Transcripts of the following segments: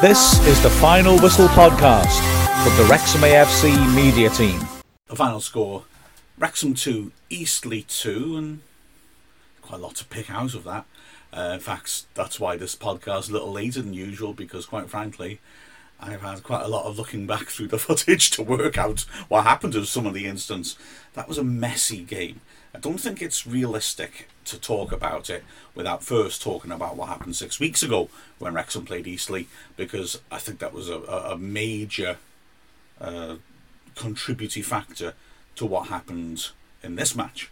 This is the Final Whistle podcast from the Wrexham AFC media team. The final score Wrexham 2, Eastleigh 2, and quite a lot to pick out of that. Uh, in fact, that's why this podcast is a little later than usual because, quite frankly, I've had quite a lot of looking back through the footage to work out what happened to some of the instants. That was a messy game. I don't think it's realistic to talk about it without first talking about what happened six weeks ago when Wrexham played Eastleigh, because I think that was a, a major uh, contributing factor to what happened in this match.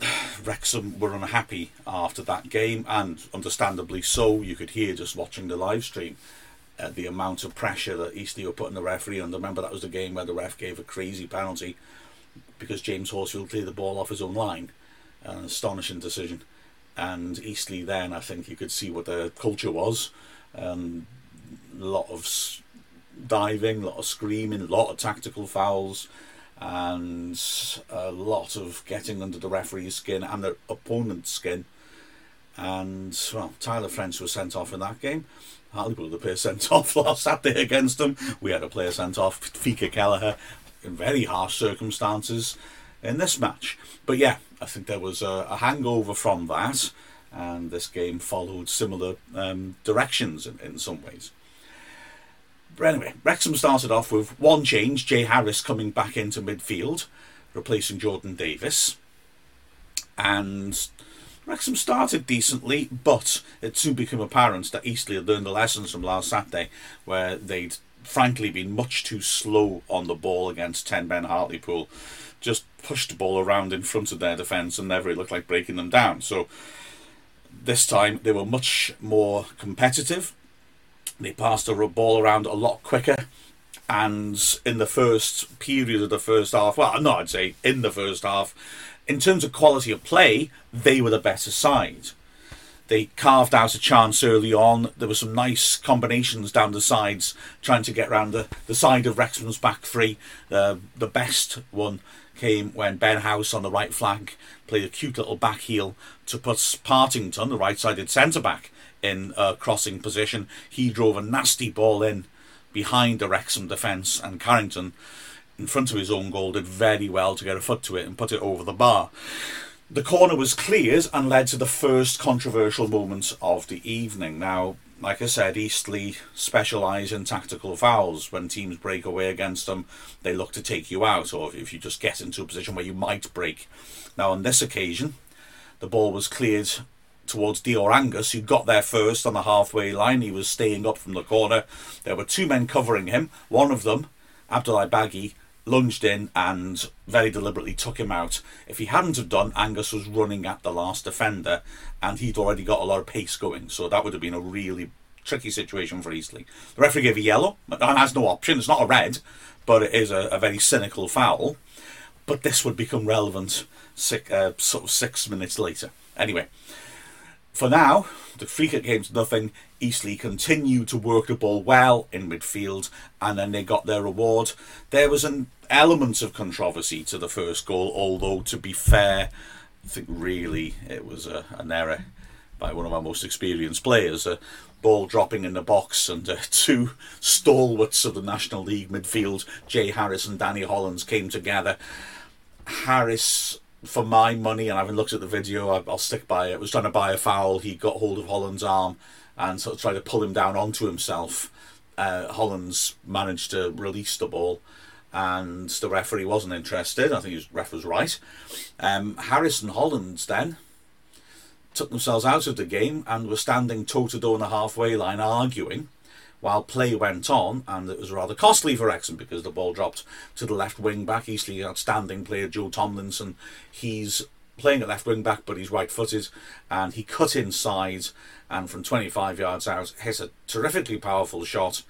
Wrexham were unhappy after that game, and understandably so. You could hear just watching the live stream uh, the amount of pressure that Eastleigh were putting the referee under. Remember, that was the game where the ref gave a crazy penalty because James Horsfield cleared the ball off his own line. An astonishing decision. And Eastleigh then, I think you could see what the culture was. Um, a lot of diving, a lot of screaming, a lot of tactical fouls, and a lot of getting under the referee's skin and the opponent's skin. And, well, Tyler French was sent off in that game. Hartlepool had a player sent off last Saturday against them. We had a player sent off, Fiacre Kelleher, very harsh circumstances in this match. But yeah, I think there was a, a hangover from that, and this game followed similar um, directions in, in some ways. But anyway, Wrexham started off with one change Jay Harris coming back into midfield, replacing Jordan Davies. And Wrexham started decently, but it soon became apparent that Eastleigh had learned the lessons from last Saturday, where they'd frankly been much too slow on the ball against 10 Ben Hartlepool. Just pushed the ball around in front of their defence and never it looked like breaking them down. So this time they were much more competitive. They passed the ball around a lot quicker. And in the first period of the first half, well, no, I'd say in the first half, in terms of quality of play, they were the better side. They carved out a chance early on. There were some nice combinations down the sides, trying to get around the, the side of Wrexham's back three. Uh, the best one came when Ben House on the right flank played a cute little back heel to put Partington, the right sided centre back, in a crossing position. He drove a nasty ball in behind the Wrexham defence, and Carrington, in front of his own goal, did very well to get a foot to it and put it over the bar. The corner was cleared and led to the first controversial moment of the evening. Now, like I said, Eastleigh specialise in tactical fouls. When teams break away against them, they look to take you out, or if you just get into a position where you might break. Now, on this occasion, the ball was cleared towards Dior Angus, who got there first on the halfway line. He was staying up from the corner. There were two men covering him. One of them, Abdoulaye Baggy, lunged in and very deliberately took him out. If he hadn't have done, Angus was running at the last defender and he'd already got a lot of pace going, so that would have been a really tricky situation for Eastleigh. The referee gave a yellow, and has no option. It's not a red, but it is a, a very cynical foul. But this would become relevant six, uh, sort of six minutes later. Anyway, for now, the free kick came to nothing. Eastleigh continued to work the ball well in midfield and then they got their reward. There was an element of controversy to the first goal, although to be fair, I think really it was a, an error by one of our most experienced players. A ball dropping in the box and uh, two stalwarts of the National League midfield, Jay Harris and Danny Hollands, came together. Harris for my money, and having looked at the video, I, will stick by it. Was trying to buy a foul. He got hold of Holland's arm and sort of tried to pull him down onto himself. Uh, Hollands managed to release the ball, and the referee wasn't interested. I think his ref was right. Um, Harris and Hollands then took themselves out of the game and were standing toe to toe on the halfway line arguing while play went on, and it was rather costly for Wrexham because the ball dropped to the left wing back. Eastleigh outstanding player Joe Tomlinson. He's playing at left wing back, but he's right footed, and he cut inside and from 25 yards out hit a terrifically powerful shot.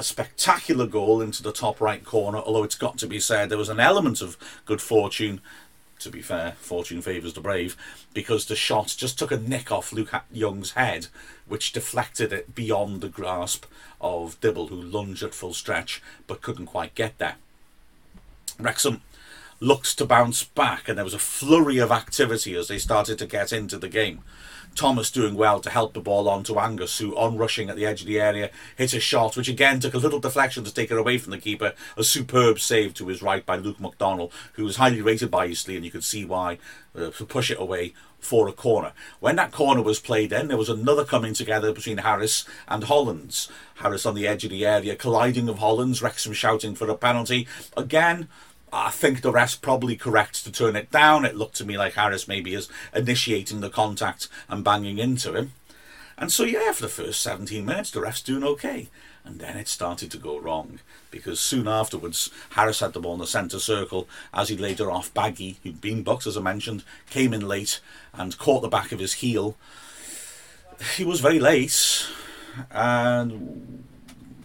A spectacular goal into the top right corner, although it's got to be said there was an element of good fortune to be fair, fortune favours the brave, because the shot just took a nick off Luke Young's head, which deflected it beyond the grasp of Dibble, who lunged at full stretch but couldn't quite get there. Wrexham looked to bounce back, and there was a flurry of activity as they started to get into the game. Thomas doing well to help the ball on to Angus, who on rushing at the edge of the area hit a shot, which again took a little deflection to take it away from the keeper. A superb save to his right by Luke McDonald, who was highly rated by Eastleigh, and you could see why uh, to push it away for a corner. When that corner was played in, there was another coming together between Harris and Hollands. Harris on the edge of the area, colliding of Hollands, Wrexham shouting for a penalty. Again, I think the ref's probably correct to turn it down. It looked to me like Harris maybe is initiating the contact and banging into him. And so, yeah, for the first 17 minutes, the ref's doing okay. And then it started to go wrong because soon afterwards, Harris had the ball in the centre circle as he later off. Baggy, who'd been booked, as I mentioned, came in late and caught the back of his heel. He was very late, and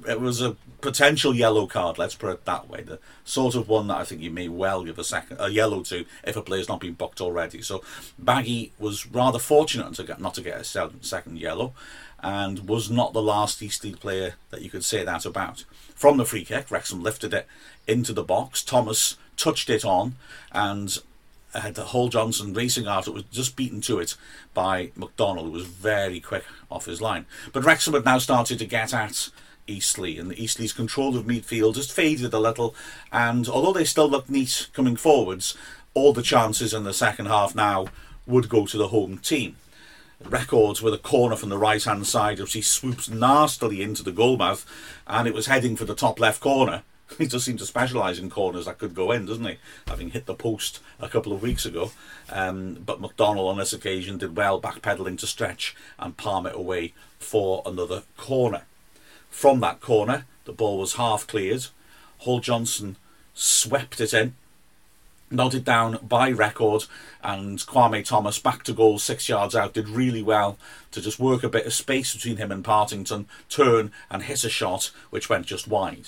it was a potential yellow card. Let's put it that way. The sort of one that I think you may well give a second a yellow to if a player's not been booked already. So Baggy was rather fortunate to get not to get a second yellow, and was not the last Eastleigh player that you could say that about. From the free kick, Wrexham lifted it into the box. Thomas touched it on, and had the Hall Johnson racing after it was just beaten to it by McDonald, who was very quick off his line. But Wrexham had now started to get at Eastleigh, and Eastleigh's control of midfield just faded a little. And although they still look neat coming forwards, all the chances in the second half now would go to the home team. Records with a corner from the right hand side as he swoops nastily into the goalmouth, and it was heading for the top left corner. He does seem to specialise in corners that could go in, doesn't he? Having hit the post a couple of weeks ago. Um, but McDonald on this occasion did well, backpedaling to stretch and palm it away for another corner. From that corner, the ball was half cleared. Hall Johnson swept it in, nodded down by Reckord, and Kwame Thomas back to goal six yards out did really well to just work a bit of space between him and Partington, turn and hit a shot which went just wide.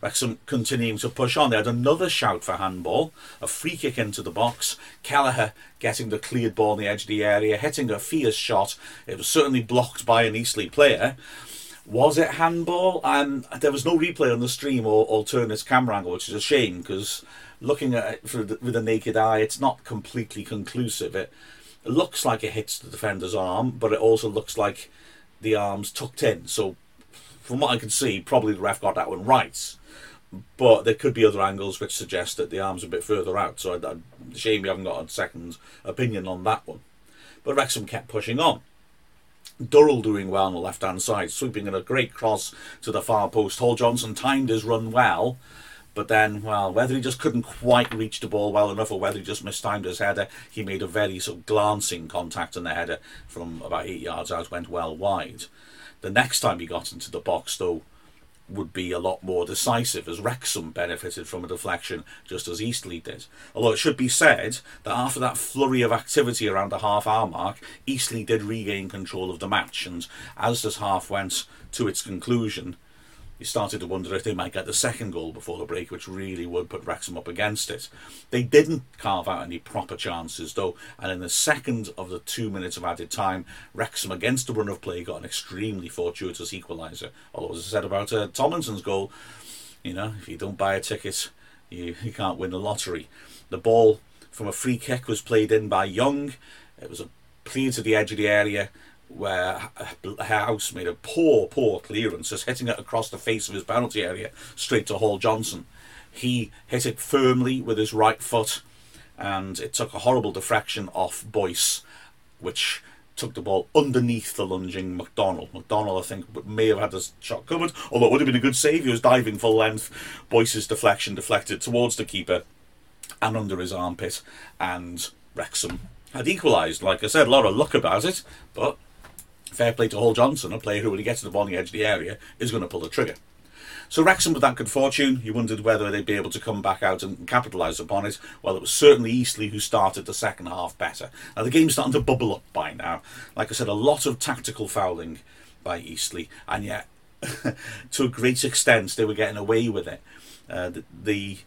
Wrexham continuing to push on. They had another shout for handball, a free kick into the box. Kelleher getting the cleared ball on the edge of the area, hitting a fierce shot. It was certainly blocked by an Eastleigh player, was it handball? Um, there was no replay on the stream or alternate camera angle, which is a shame because looking at it the, with a naked eye, it's not completely conclusive. It, looks like it hits the defender's arm, but it also looks like the arm's tucked in. So, from what I can see, probably the ref got that one right. But there could be other angles which suggest that the arm's a bit further out. So, I, I, shame you haven't got a second opinion on that one. But Wrexham kept pushing on. Durrell doing well on the left hand side, sweeping in a great cross to the far post. Hall Johnson timed his run well, but then, well, whether he just couldn't quite reach the ball well enough or whether he just mistimed his header, he made a very sort of glancing contact on the header from about eight yards out, went well wide. The next time he got into the box, though, would be a lot more decisive, as Wrexham benefited from a deflection just as Eastleigh did. Although it should be said that after that flurry of activity around the half hour mark, Eastleigh did regain control of the match, and as this half went to its conclusion, you started to wonder if they might get the second goal before the break, which really would put Wrexham up against it. They didn't carve out any proper chances, though, and in the second of the two minutes of added time, Wrexham, against the run of play, got an extremely fortuitous equaliser. Although, as I said about uh, Tomlinson's goal, you know, if you don't buy a ticket, you, you can't win the lottery. The ball from a free kick was played in by Young. It was a clear to the edge of the area where House made a poor, poor clearance, just hitting it across the face of his penalty area straight to Hall Johnson. He hit it firmly with his right foot, and it took a horrible deflection off Boyce, which took the ball underneath the lunging McDonald. McDonald, I think, may have had his shot covered, although it would have been a good save. He was diving full length. Boyce's deflection deflected towards the keeper and under his armpit, and Wrexham had equalised. Like I said, a lot of luck about it, but fair play to Hall Johnson, a player who, when he gets to the the edge of the area, is going to pull the trigger. So Wrexham with that good fortune, you wondered whether they'd be able to come back out and capitalise upon it. Well, it was certainly Eastleigh who started the second half better. Now the game's starting to bubble up by now. Like I said, a lot of tactical fouling by Eastleigh, and yet to a great extent they were getting away with it. Uh, the, the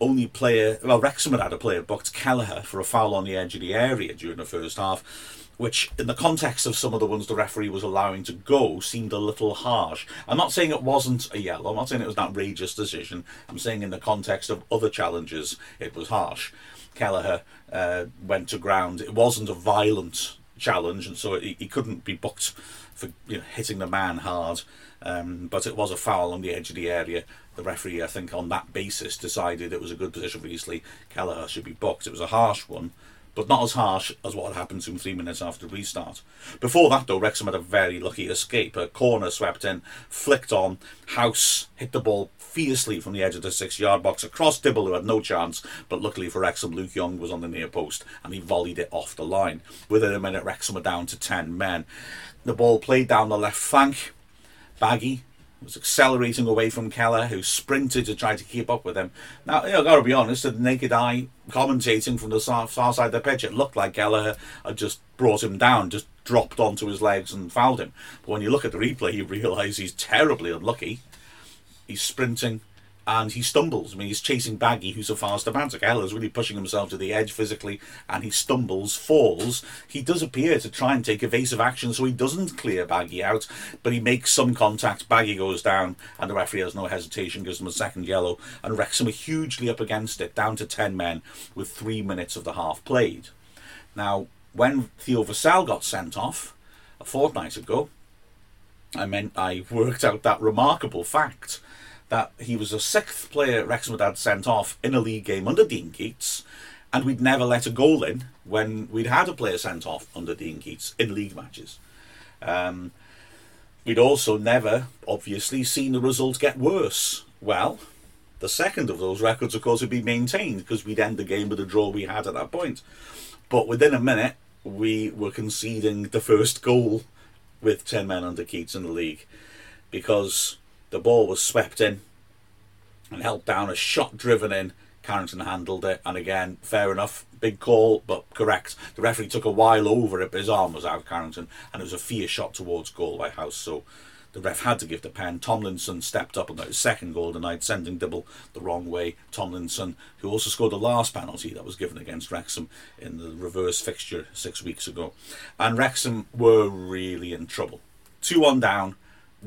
only player, well, Wrexham had had a player booked Kelleher for a foul on the edge of the area during the first half which, in the context of some of the ones the referee was allowing to go, seemed a little harsh. I'm not saying it wasn't a yellow, I'm not saying it was an outrageous decision. I'm saying, in the context of other challenges, it was harsh. Kelleher uh, went to ground. It wasn't a violent challenge, and so he, he couldn't be booked for you know, hitting the man hard. Um, but it was a foul on the edge of the area. The referee, I think, on that basis, decided it was a good position for Eastleigh. Kelleher should be booked. It was a harsh one, but not as harsh as what had happened to him three minutes after restart. Before that, though, Wrexham had a very lucky escape. A corner swept in, flicked on. House hit the ball fiercely from the edge of the six yard box across Dibble, who had no chance, but luckily for Wrexham, Luke Young was on the near post and he volleyed it off the line. Within a minute, Wrexham were down to 10 men. The ball played down the left flank. Baggy was accelerating away from Kelleher, who sprinted to try to keep up with him. Now, you know, got to be honest, the naked eye commentating from the far, far side of the pitch, it looked like Kelleher had just brought him down, just dropped onto his legs and fouled him. But when you look at the replay, you realise he's terribly unlucky. He's sprinting, and he stumbles. I mean, he's chasing Baggy, who's a faster man. So is really pushing himself to the edge physically, and he stumbles, falls. He does appear to try and take evasive action so he doesn't clear Baggy out, but he makes some contact. Baggy goes down, and the referee has no hesitation, gives him a second yellow, and Wrexham are hugely up against it, down to 10 men with three minutes of the half played. Now, when Theo Vassell got sent off a fortnight ago, I meant I worked out that remarkable fact that he was the sixth player Wrexham had sent off in a league game under Dean Keats, and we'd never let a goal in when we'd had a player sent off under Dean Keats in league matches. Um, we'd also never, obviously, seen the result get worse. Well, the second of those records, of course, would be maintained because we'd end the game with the draw we had at that point. But within a minute, we were conceding the first goal with 10 men under Keats in the league because the ball was swept in and held down, a shot driven in. Carrington handled it, and again, fair enough, big call, but correct. The referee took a while over it, but his arm was out, Carrington, and it was a fierce shot towards goal by House, so the ref had to give the pen. Tomlinson stepped up and got his second goal tonight, sending Dibble the wrong way. Tomlinson, who also scored the last penalty that was given against Wrexham in the reverse fixture six weeks ago. And Wrexham were really in trouble. 2 1 down,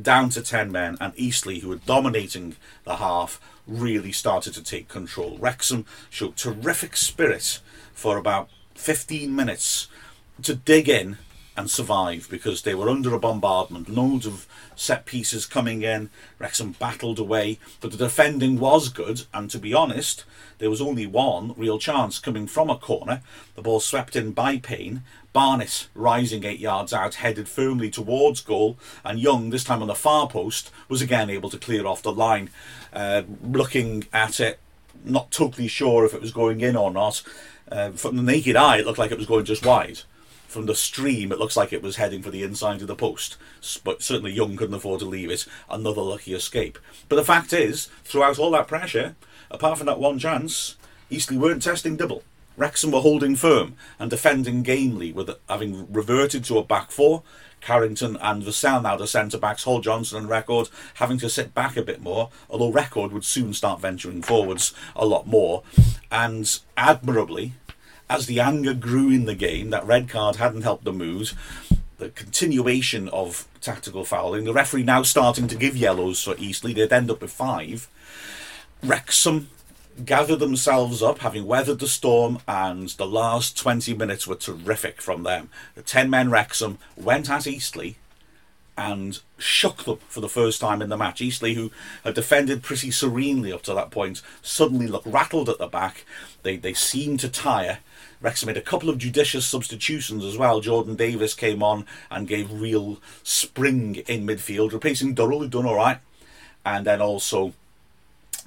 down to 10 men, and Eastleigh, who were dominating the half, really started to take control. Wrexham showed terrific spirit for about 15 minutes to dig in and survive because they were under a bombardment, loads of set pieces coming in. Wrexham battled away, but the defending was good. And to be honest, there was only one real chance coming from a corner. The ball swept in by Payne. Barnes, rising eight yards out, headed firmly towards goal, and Young, this time on the far post, was again able to clear off the line. Uh, looking at it, not totally sure if it was going in or not. Uh, from the naked eye, it looked like it was going just wide from the stream, it looks like it was heading for the inside of the post. But certainly Young couldn't afford to leave it. Another lucky escape. But the fact is, throughout all that pressure, apart from that one chance, Eastleigh weren't testing Dibble. Wrexham were holding firm and defending gamely, with having reverted to a back four. Carrington and Vassell now the centre backs, Hall Johnson and Reckord having to sit back a bit more, although Reckord would soon start venturing forwards a lot more. And admirably, as the anger grew in the game, that red card hadn't helped the mood. The continuation of tactical fouling, the referee now starting to give yellows for Eastleigh, they'd end up with five. Wrexham gathered themselves up, having weathered the storm, and the last 20 minutes were terrific from them. The 10 men Wrexham went at Eastleigh and shook them for the first time in the match. Eastleigh, who had defended pretty serenely up to that point, suddenly looked rattled at the back. They, they seemed to tire Wrexham made a couple of judicious substitutions as well. Jordan Davies came on and gave real spring in midfield, replacing Durrell, who'd done all right. And then also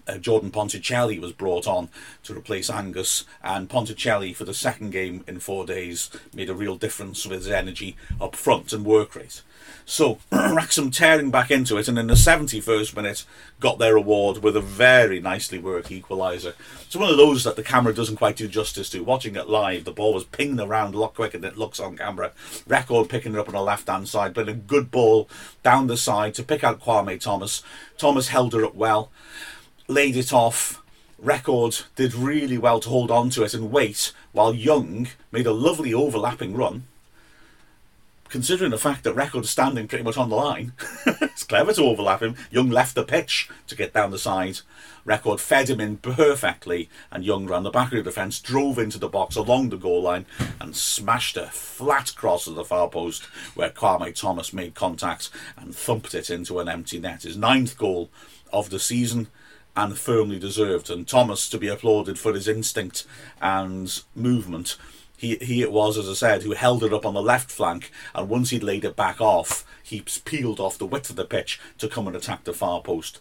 uh, Jordan Ponticelli was brought on to replace Angus, and Ponticelli for the second game in four days made a real difference with his energy up front and work rate. So Wrexham tearing back into it, and in the 71st minute got their reward with a very nicely worked equaliser. It's one of those that the camera doesn't quite do justice to. Watching it live, the ball was pinged around a lot quicker than it looks on camera. Reckord picking it up on the left hand side, but a good ball down the side to pick out Kwame Thomas. Thomas held her up well, laid it off. Reckord did really well to hold on to it and wait, while Young made a lovely overlapping run considering the fact that Reckord's standing pretty much on the line, it's clever to overlap him. Young left the pitch to get down the side. Reckord fed him in perfectly, and Young ran the back of the defence, drove into the box along the goal line, and smashed a flat cross at the far post where Kwame Thomas made contact and thumped it into an empty net. His ninth goal of the season and firmly deserved. And Thomas to be applauded for his instinct and movement he he it was, as I said, who held it up on the left flank, and once he'd laid it back off, he peeled off the width of the pitch to come and attack the far post.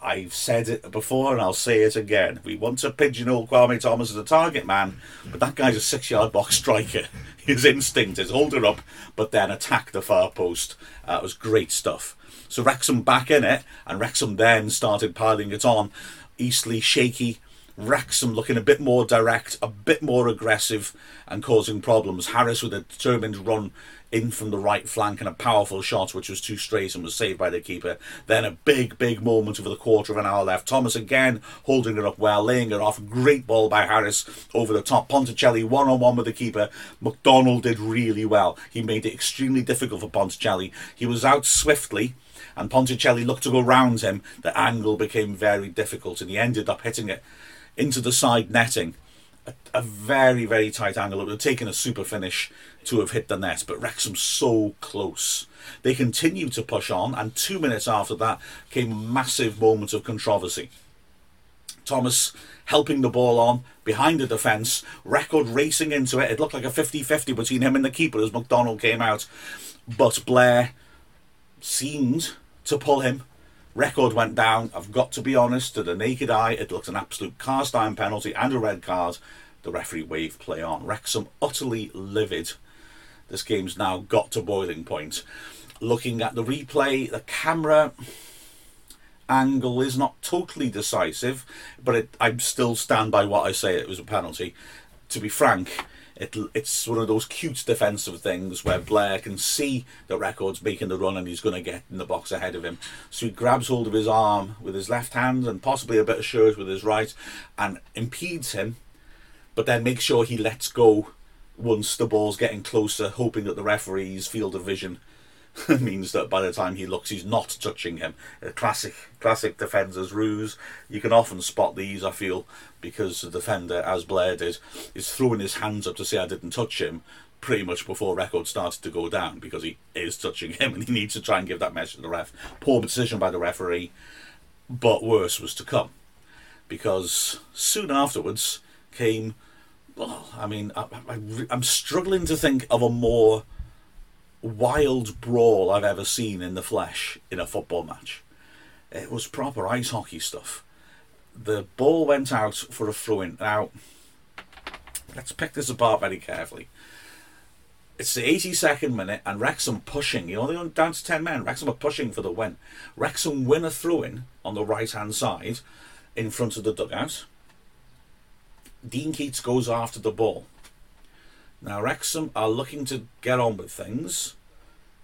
I've said it before, and I'll say it again. We want to pigeonhole Kwame Thomas as a target man, but that guy's a six-yard box striker. His instinct is hold it up, but then attack the far post. Uh, it was great stuff. So Wrexham back in it, and Wrexham then started piling it on. Eastleigh shaky, Wrexham looking a bit more direct, a bit more aggressive, and causing problems. Harris with a determined run in from the right flank and a powerful shot, which was too straight and was saved by the keeper. Then a big, big moment over the quarter of an hour left. Thomas again holding it up well, laying it off. Great ball by Harris over the top. Ponticelli one on one with the keeper. McDonald did really well. He made it extremely difficult for Ponticelli. He was out swiftly and Ponticelli looked to go round him. The angle became very difficult and he ended up hitting it into the side netting. A, a, very, very tight angle. It would have taken a super finish to have hit the net, but Wrexham so close. They continued to push on, and two minutes after that came a massive moment of controversy. Thomas helping the ball on behind the defence, Reckord racing into it. It looked like a 50 50 between him and the keeper as McDonald came out. But Blair seemed to pull him Reckord went down. I've got to be honest, to the naked eye, it looked an absolute cast iron penalty and a red card. The referee waved play on. Wrexham utterly livid. This game's now got to boiling point. Looking at the replay, the camera angle is not totally decisive, but it, I still stand by what I say. It was a penalty. To be frank, it, it's one of those cute defensive things where Blair can see the Reckord's making the run and he's going to get in the box ahead of him. So he grabs hold of his arm with his left hand and possibly a bit of shirt with his right and impedes him, but then makes sure he lets go once the ball's getting closer, hoping that the referee's field of vision means that by the time he looks, he's not touching him. A classic, classic defender's ruse. You can often spot these, I feel, because the defender, as Blair did, is throwing his hands up to say I didn't touch him pretty much before Reckord started to go down because he is touching him and he needs to try and give that message to the ref. Poor decision by the referee, but worse was to come because soon afterwards came. Well, I mean, I, I, I'm struggling to think of a more wild brawl I've ever seen in the flesh in a football match. It was proper ice hockey stuff. The ball went out for a throw in. Now, let's pick this apart very carefully. It's the 82nd minute, and Wrexham pushing. You know, they're down to 10 men. Wrexham are pushing for the win. Wrexham win a throw in on the right hand side in front of the dugout. Dean Keats goes after the ball. Now, Wrexham are looking to get on with things.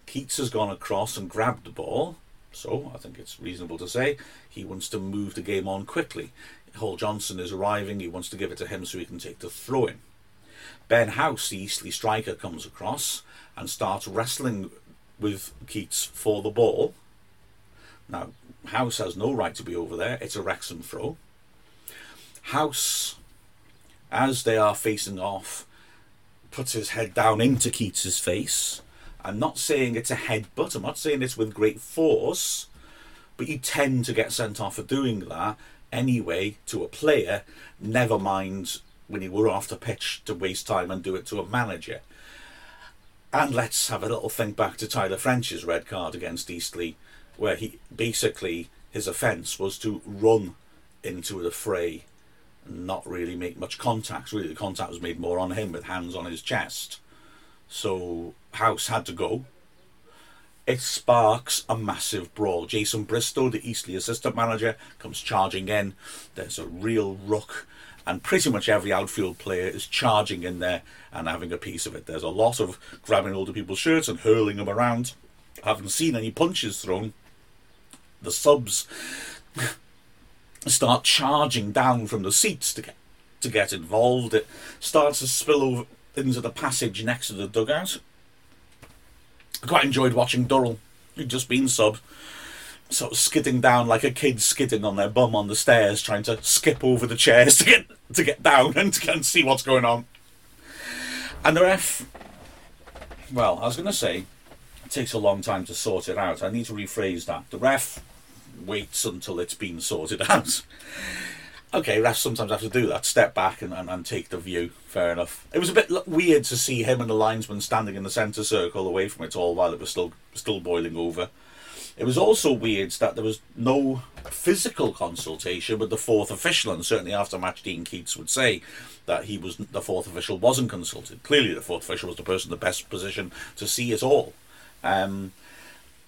Keats has gone across and grabbed the ball, so I think it's reasonable to say he wants to move the game on quickly. Hall Johnson is arriving, he wants to give it to him so he can take the throw in. Ben House, the Eastleigh striker, comes across and starts wrestling with Keats for the ball. Now, House has no right to be over there, it's a Wrexham throw. House, as they are facing off, puts his head down into Keats's face. I'm not saying it's a headbutt, I'm not saying it's with great force, but you tend to get sent off for doing that anyway to a player, never mind when you were off the pitch to waste time and do it to a manager. And let's have a little think back to Tyler French's red card against Eastleigh, where he basically his offence was to run into the fray not really make much contact. Really, the contact was made more on him with hands on his chest. So House had to go. It sparks a massive brawl. Jason Bristow, the Eastleigh assistant manager, comes charging in. There's a real ruck, and pretty much every outfield player is charging in there and having a piece of it. There's a lot of grabbing older people's shirts and hurling them around. I haven't seen any punches thrown. The subs start charging down from the seats to get to get involved. It starts to spill over into the passage next to the dugout. I quite enjoyed watching Durrell, who'd just been subbed, sort of skidding down like a kid skidding on their bum on the stairs, trying to skip over the chairs to get to get down and to and see what's going on. And the ref, well, I was going to say, it takes a long time to sort it out. I need to rephrase that. The ref waits until it's been sorted out. okay, refs sometimes have to do that, step back and, and, and take the view. Fair enough. It was a bit weird to see him and the linesman standing in the centre circle away from it all while it was still still boiling over. It was also weird that there was no physical consultation with the fourth official, and certainly after match, Dean Keats would say that he was the fourth official wasn't consulted. Clearly, the fourth official was the person in the best position to see it all. Um,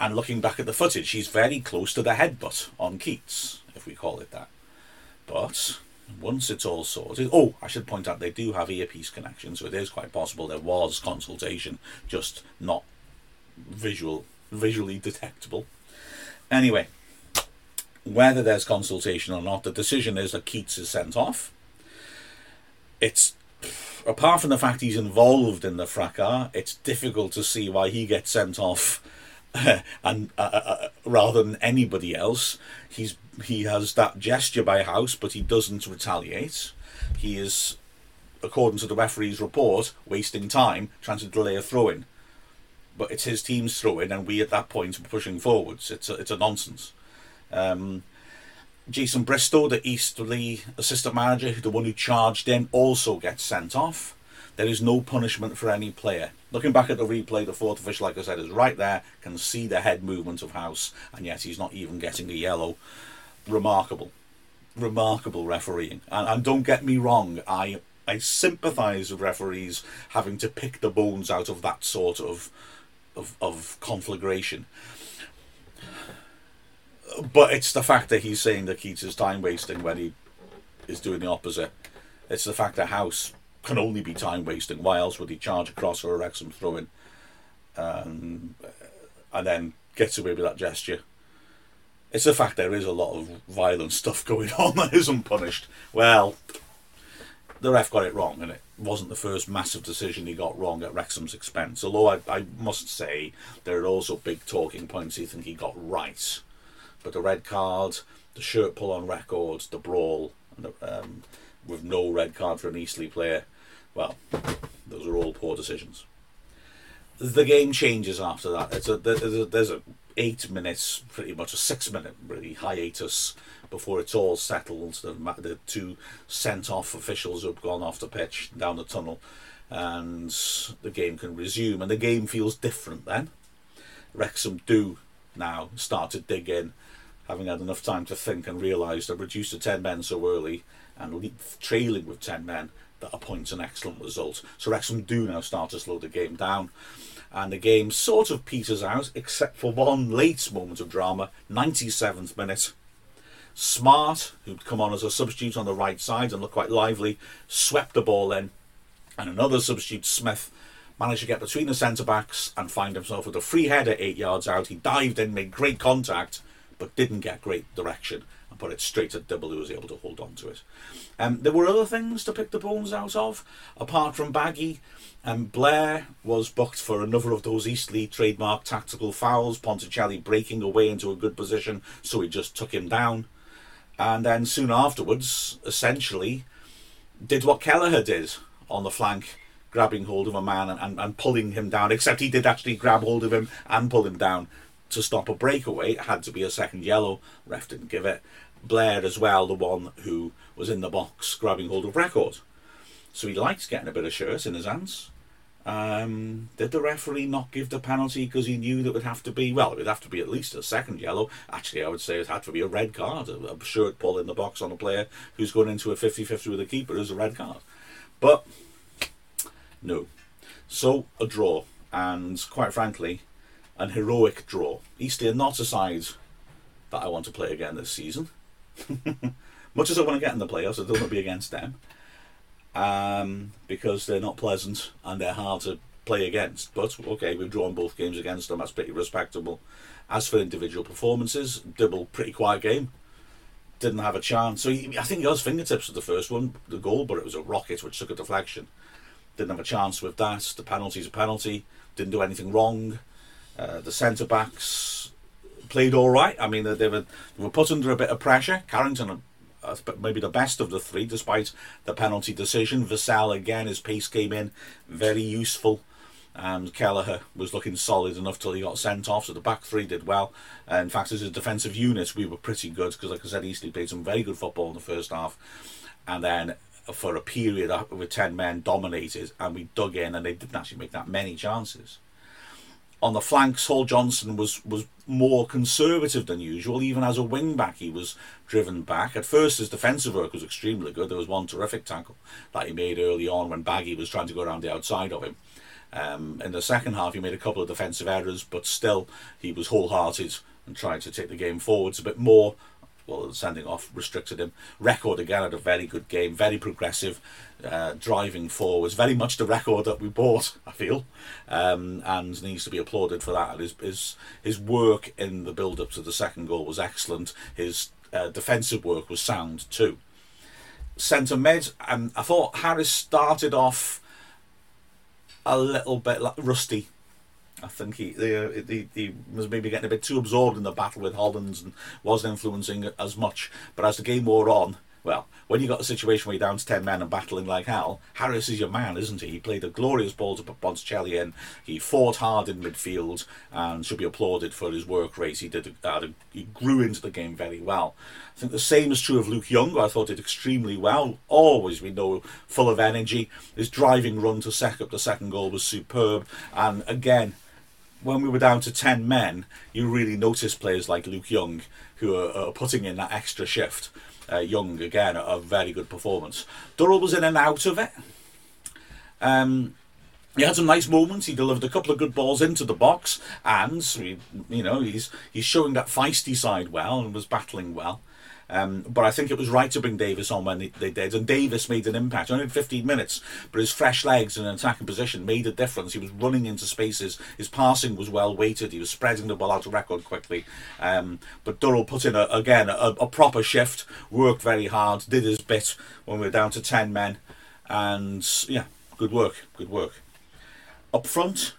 and looking back at the footage, he's very close to the headbutt on Keats, if we call it that. But once it's all sorted, oh, I should point out they do have earpiece connection, so it is quite possible there was consultation, just not visual, visually detectable. Anyway, whether there's consultation or not, the decision is that Keats is sent off. It's apart from the fact he's involved in the fracas, it's difficult to see why he gets sent off and uh, uh, uh, rather than anybody else. He's he has that gesture by House, but he doesn't retaliate. He is, according to the referee's report, wasting time trying to delay a throw in but it's his team's throwing, and we at that point are pushing forwards. It's a, it's a nonsense. Um, Jason Bristow, the Eastleigh assistant manager, the one who charged in, also gets sent off. There is no punishment for any player. Looking back at the replay, the fourth official, like I said, is right there, can see the head movement of House, and yet he's not even getting a yellow. Remarkable. Remarkable refereeing. And, and don't get me wrong, I I sympathise with referees having to pick the bones out of that sort of of, of conflagration. But it's the fact that he's saying that Keats is time wasting when he is doing the opposite. It's the fact that House can only be time wasting. Why else would he charge across for a Wrexham throw in? Um, and then gets away with that gesture. It's the fact there is a lot of violent stuff going on that isn't punished. Well, the ref got it wrong, and it wasn't the first massive decision he got wrong at Wrexham's expense. Although I, I must say there are also big talking points he think he got right. But the red card, the shirt pull on Reckord, the brawl, the, um, with no red card for an Eastleigh player, well, those are all poor decisions. The game changes after that. It's a, there's a, there's a eight minutes, pretty much a six minute really hiatus before it's all settled. The, the two sent off officials have gone off the pitch down the tunnel, and the game can resume. And the game feels different then. Wrexham do now start to dig in, having had enough time to think and realise they're reduced to 10 men so early and trailing with 10 men that a point's an excellent result. So Wrexham do now start to slow the game down. And the game sort of peters out, except for one late moment of drama, 97th minute. Smart, who'd come on as a substitute on the right side and looked quite lively, swept the ball in, and another substitute, Smith, managed to get between the centre backs and find himself with a free header eight yards out. He dived in, made great contact, but didn't get great direction put it straight at Dibble, who was able to hold on to it. Um, there were other things to pick the bones out of, apart from Baggy. Um, Blair was booked for another of those Eastleigh trademark tactical fouls, Ponticelli breaking away into a good position, so he just took him down and then soon afterwards, essentially, did what Kelleher did on the flank, grabbing hold of a man and, and, and pulling him down, except he did actually grab hold of him and pull him down to stop a breakaway. It had to be a second yellow. Ref didn't give it. Blair as well, the one who was in the box grabbing hold of Reckord. So he likes getting a bit of shirt in his hands. Um, did the referee not give the penalty because he knew that would have to be, well, it would have to be at least a second yellow. Actually, I would say it had to be a red card. A, a shirt pull in the box on a player who's going into a 50 50 with a keeper is a red card. But, no. So, a draw. And quite frankly, an heroic draw. Are not a side that I want to play again this season. Much as I want to get in the playoffs, I don't want to be against them um, because they're not pleasant and they're hard to play against. But okay, we've drawn both games against them. That's pretty respectable. As for individual performances, Dibble pretty quiet game. Didn't have a chance. So he, I think he fingertips at the first one, the goal, but it was a rocket which took a deflection. Didn't have a chance with that. The penalty's a penalty. Didn't do anything wrong. Uh, the centre backs played all right. I mean, they, they, were, they were put under a bit of pressure. Carrington, uh, maybe the best of the three, despite the penalty decision. Vassell, again, his pace came in very useful. And Kelleher was looking solid enough till he got sent off. So the back three did well. Uh, in fact, as a defensive unit, we were pretty good because, like I said, Eastleigh played some very good football in the first half. And then for a period with 10 men dominated and we dug in and they didn't actually make that many chances. On the flanks, Hall Johnson was, was more conservative than usual. Even as a wing back, he was driven back. At first, his defensive work was extremely good. There was one terrific tackle that he made early on when Baggy was trying to go around the outside of him. Um, in the second half, he made a couple of defensive errors, but still, he was wholehearted and tried to take the game forwards a bit more well, sending off restricted him. Record again had a very good game, very progressive, uh, driving was very much the Reckord that we bought. I feel, um, and needs to be applauded for that. His his his work in the build up to the second goal was excellent. His uh, defensive work was sound too. Centre mid, um, I thought Harris started off a little bit like rusty I think he, he, he was maybe getting a bit too absorbed in the battle with Hollands and wasn't influencing as much. But as the game wore on, well, when you've got a situation where you're down to 10 men and battling like hell, Harris is your man, isn't he? He played a glorious ball to put Ponticelli in. He fought hard in midfield and should be applauded for his work rate. He did. Uh, he grew into the game very well. I think the same is true of Luke Young. I thought did extremely well. Always, we know, full of energy. His driving run to set up the second goal was superb. And again, when we were down to 10 men, you really notice players like Luke Young who are, are putting in that extra shift. Uh, Young, again, a, very good performance. Durrell was in and out of it. Um, he had some nice moments. He delivered a couple of good balls into the box, and you know he's he's showing that feisty side well and was battling well. Um, but I think it was right to bring Davies on when they, did, and Davies made an impact. Only 15 minutes, but his fresh legs and an attacking position made a difference. He was running into spaces. His passing was well weighted. He was spreading the ball out of Reckord quickly. Um, but Durrell put in a, again a, a proper shift, worked very hard, did his bit when we were down to 10 men, and yeah, good work, good work. Up front,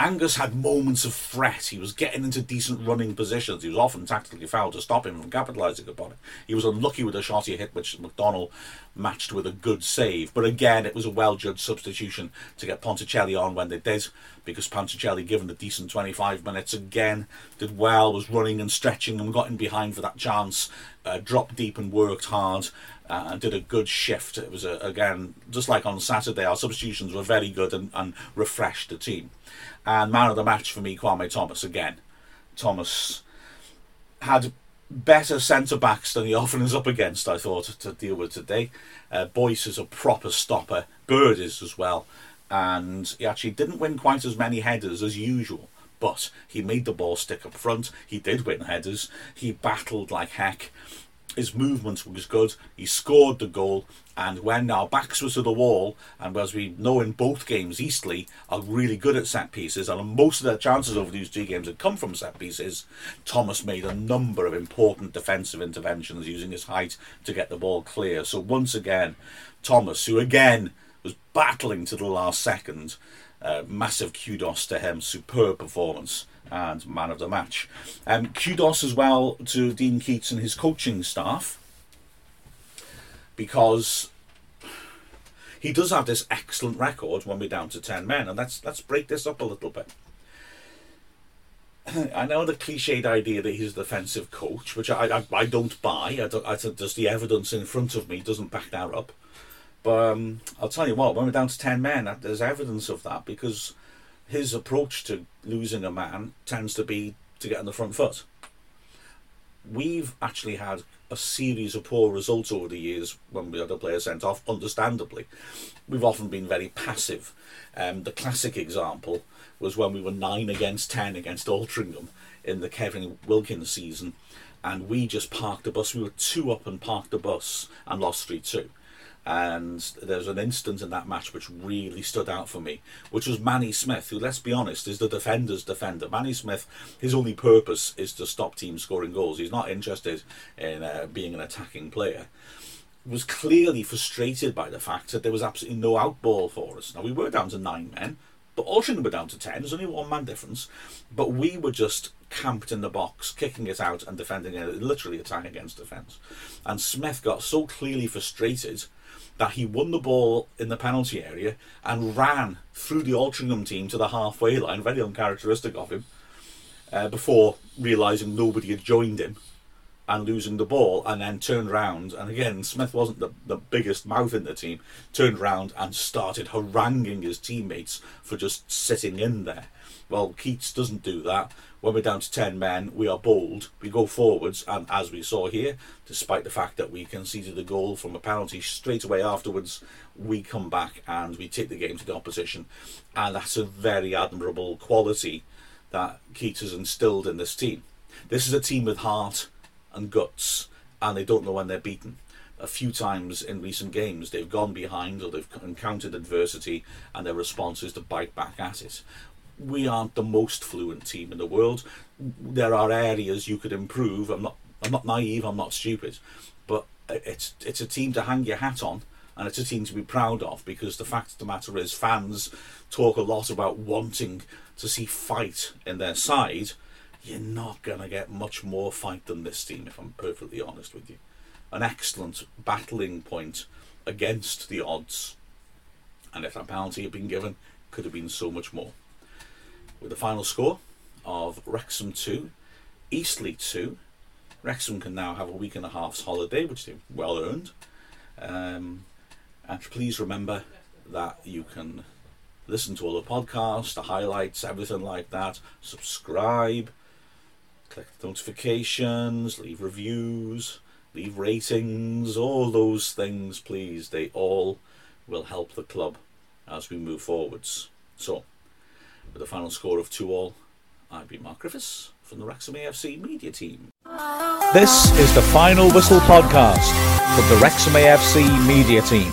Angus had moments of threat. He was getting into decent running positions. He was often tactically fouled to stop him from capitalising upon it. He was unlucky with a shot he hit, which McDonald matched with a good save. But again, it was a well judged substitution to get Ponticelli on when they did, because Ponticelli, given a decent 25 minutes, again did well, was running and stretching and got in behind for that chance, uh, dropped deep and worked hard. Uh, and did a good shift. It was a, again just like on Saturday. Our substitutions were very good and, and refreshed the team. And man of the match for me, Kwame Thomas again. Thomas had better centre backs than he often is up against, I thought, to deal with today. Uh, Boyce is a proper stopper, Bird is as well, and he actually didn't win quite as many headers as usual. But he made the ball stick up front. He did win headers. He battled like heck. His movement was good. He scored the goal. And when our backs were to the wall, and as we know in both games, Eastleigh are really good at set pieces, and most of their chances over these two games had come from set pieces. Thomas made a number of important defensive interventions using his height to get the ball clear. So once again, Thomas, who again was battling to the last second, uh, massive kudos to him, superb performance and man of the match. Um, kudos as well to Dean Keats and his coaching staff because he does have this excellent record when we're down to 10 men, and let's, let's break this up a little bit. I know the cliched idea that he's a defensive coach, which I, I, I don't buy. I, don't, I just the evidence in front of me doesn't back that up. But um, I'll tell you what, when we're down to 10 men, there's evidence of that because his approach to losing a man tends to be to get on the front foot. We've actually had a series of poor results over the years when we had a player sent off, understandably. We've often been very passive. Um, the classic example was when we were 9 against 10 against Altrincham in the Kevin Wilkins season, and we just parked the bus. We were two up and parked the bus and lost 3 2. And there's an instance in that match which really stood out for me, which was Manny Smith, who, let's be honest, is the defender's defender. Manny Smith, his only purpose is to stop teams scoring goals. He's not interested in uh, being an attacking player. Was clearly frustrated by the fact that there was absolutely no outball for us. Now we were down to nine men, But Altrincham were down to 10, there's only one man difference. But we were just camped in the box, kicking it out and defending it, literally attack against defence. And Smith got so clearly frustrated that he won the ball in the penalty area and ran through the Altrincham team to the halfway line, very uncharacteristic of him, uh, before realising nobody had joined him and losing the ball, and then turned round. And again, Smith wasn't the, the biggest mouth in the team, turned round and started haranguing his teammates for just sitting in there. Well, Keates doesn't do that. When we're down to 10 men, we are bold. We go forwards, and as we saw here, despite the fact that we conceded the goal from a penalty straight away afterwards, we come back and we take the game to the opposition. And that's a very admirable quality that Keates has instilled in this team. This is a team with heart and guts, and they don't know when they're beaten. A few times in recent games, they've gone behind or they've encountered adversity, and their response is to bite back at it. We aren't the most fluent team in the world. There are areas you could improve. I'm not. I'm not naive. I'm not stupid, but it's it's a team to hang your hat on, and it's a team to be proud of because the fact of the matter is, fans talk a lot about wanting to see fight in their side you're not going to get much more fight than this team, if I'm perfectly honest with you. An excellent battling point against the odds. And if that penalty had been given, could have been so much more. With the final score of Wrexham 2, Eastleigh 2, Wrexham can now have a week and a half's holiday, which they've well earned. Um, and please remember that you can listen to all the podcasts, the highlights, everything like that. Subscribe, click the notifications, leave reviews, leave ratings, all those things, please. They all will help the club as we move forwards. So, with a final score of 2 all, I've been Mark Griffiths from the Wrexham AFC media team. This is the Final Whistle podcast from the Wrexham AFC media team.